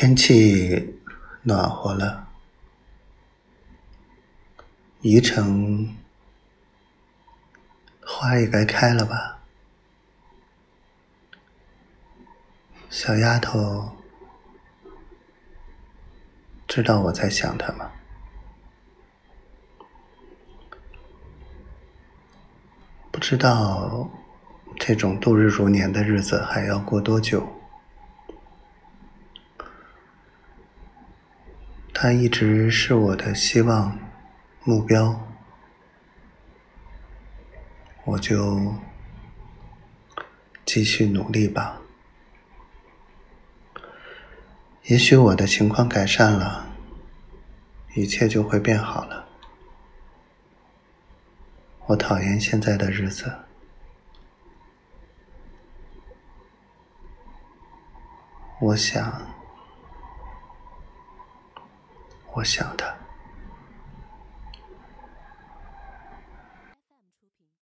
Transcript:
天气暖和了，宜城花也该开了吧？小丫头，知道我在想她吗？不知道这种度日如年的日子还要过多久？它一直是我的希望、目标，我就继续努力吧。也许我的情况改善了，一切就会变好了。我讨厌现在的日子，我想。我想他。